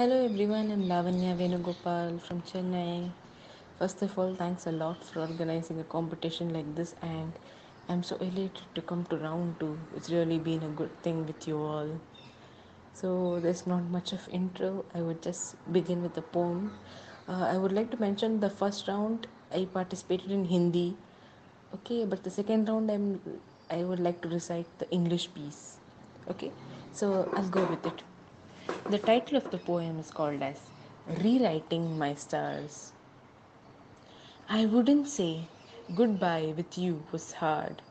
Hello everyone, I'm Lavanya Venugopal from Chennai. First of all, thanks a lot for organizing a competition like this, and I'm so elated to come to round two. It's really been a good thing with you all. So, there's not much of intro. I would just begin with a poem. Uh, I would like to mention the first round I participated in Hindi. Okay, but the second round I'm I would like to recite the English piece. Okay, so I'll go with it. The title of the poem is called as Rewriting My Stars. I wouldn't say goodbye with you was hard,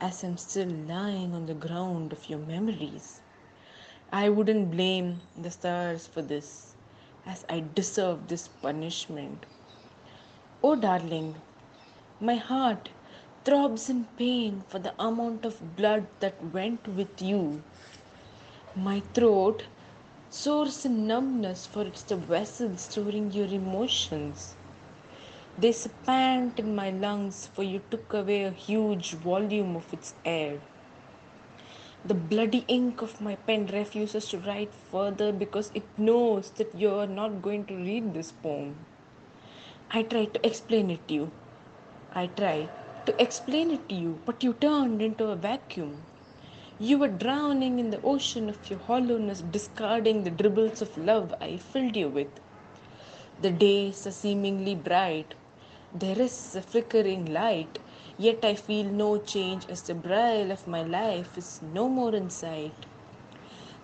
as I'm still lying on the ground of your memories. I wouldn't blame the stars for this, as I deserve this punishment. Oh, darling, my heart throbs in pain for the amount of blood that went with you. My throat sores in numbness, for it's the vessel storing your emotions. A pant in my lungs, for you took away a huge volume of its air. The bloody ink of my pen refuses to write further because it knows that you're not going to read this poem. I tried to explain it to you. I tried to explain it to you, but you turned into a vacuum. You were drowning in the ocean of your hollowness, discarding the dribbles of love I filled you with. The days are seemingly bright. There is a flickering light, yet I feel no change as the braille of my life is no more in sight.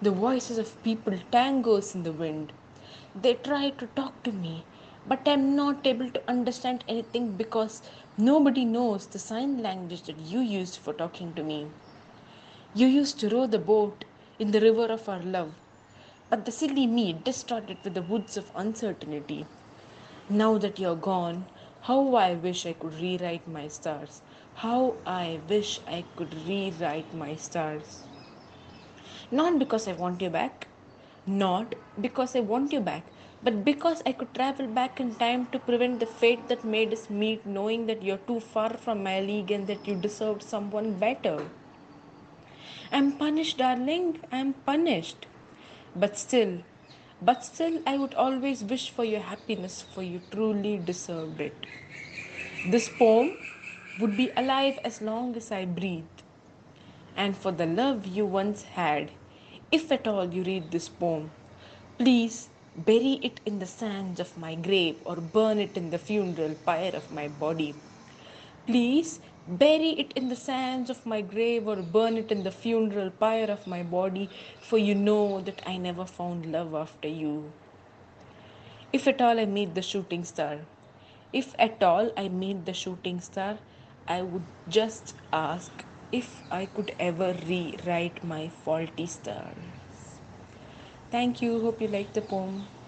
The voices of people tangos in the wind. They try to talk to me, but I'm not able to understand anything because nobody knows the sign language that you used for talking to me. You used to row the boat in the river of our love, but the silly me distorted with the woods of uncertainty. Now that you're gone, how I wish I could rewrite my stars. How I wish I could rewrite my stars. Not because I want you back, not because I want you back, but because I could travel back in time to prevent the fate that made us meet, knowing that you're too far from my league and that you deserved someone better. I'm punished, darling. I'm punished. But still, but still, I would always wish for your happiness, for you truly deserved it. This poem would be alive as long as I breathe. And for the love you once had, if at all you read this poem, please bury it in the sands of my grave or burn it in the funeral pyre of my body. Please bury it in the sands of my grave or burn it in the funeral pyre of my body, for you know that I never found love after you. If at all I meet the shooting star, if at all I meet the shooting star, I would just ask if I could ever rewrite my faulty stars. Thank you. Hope you liked the poem.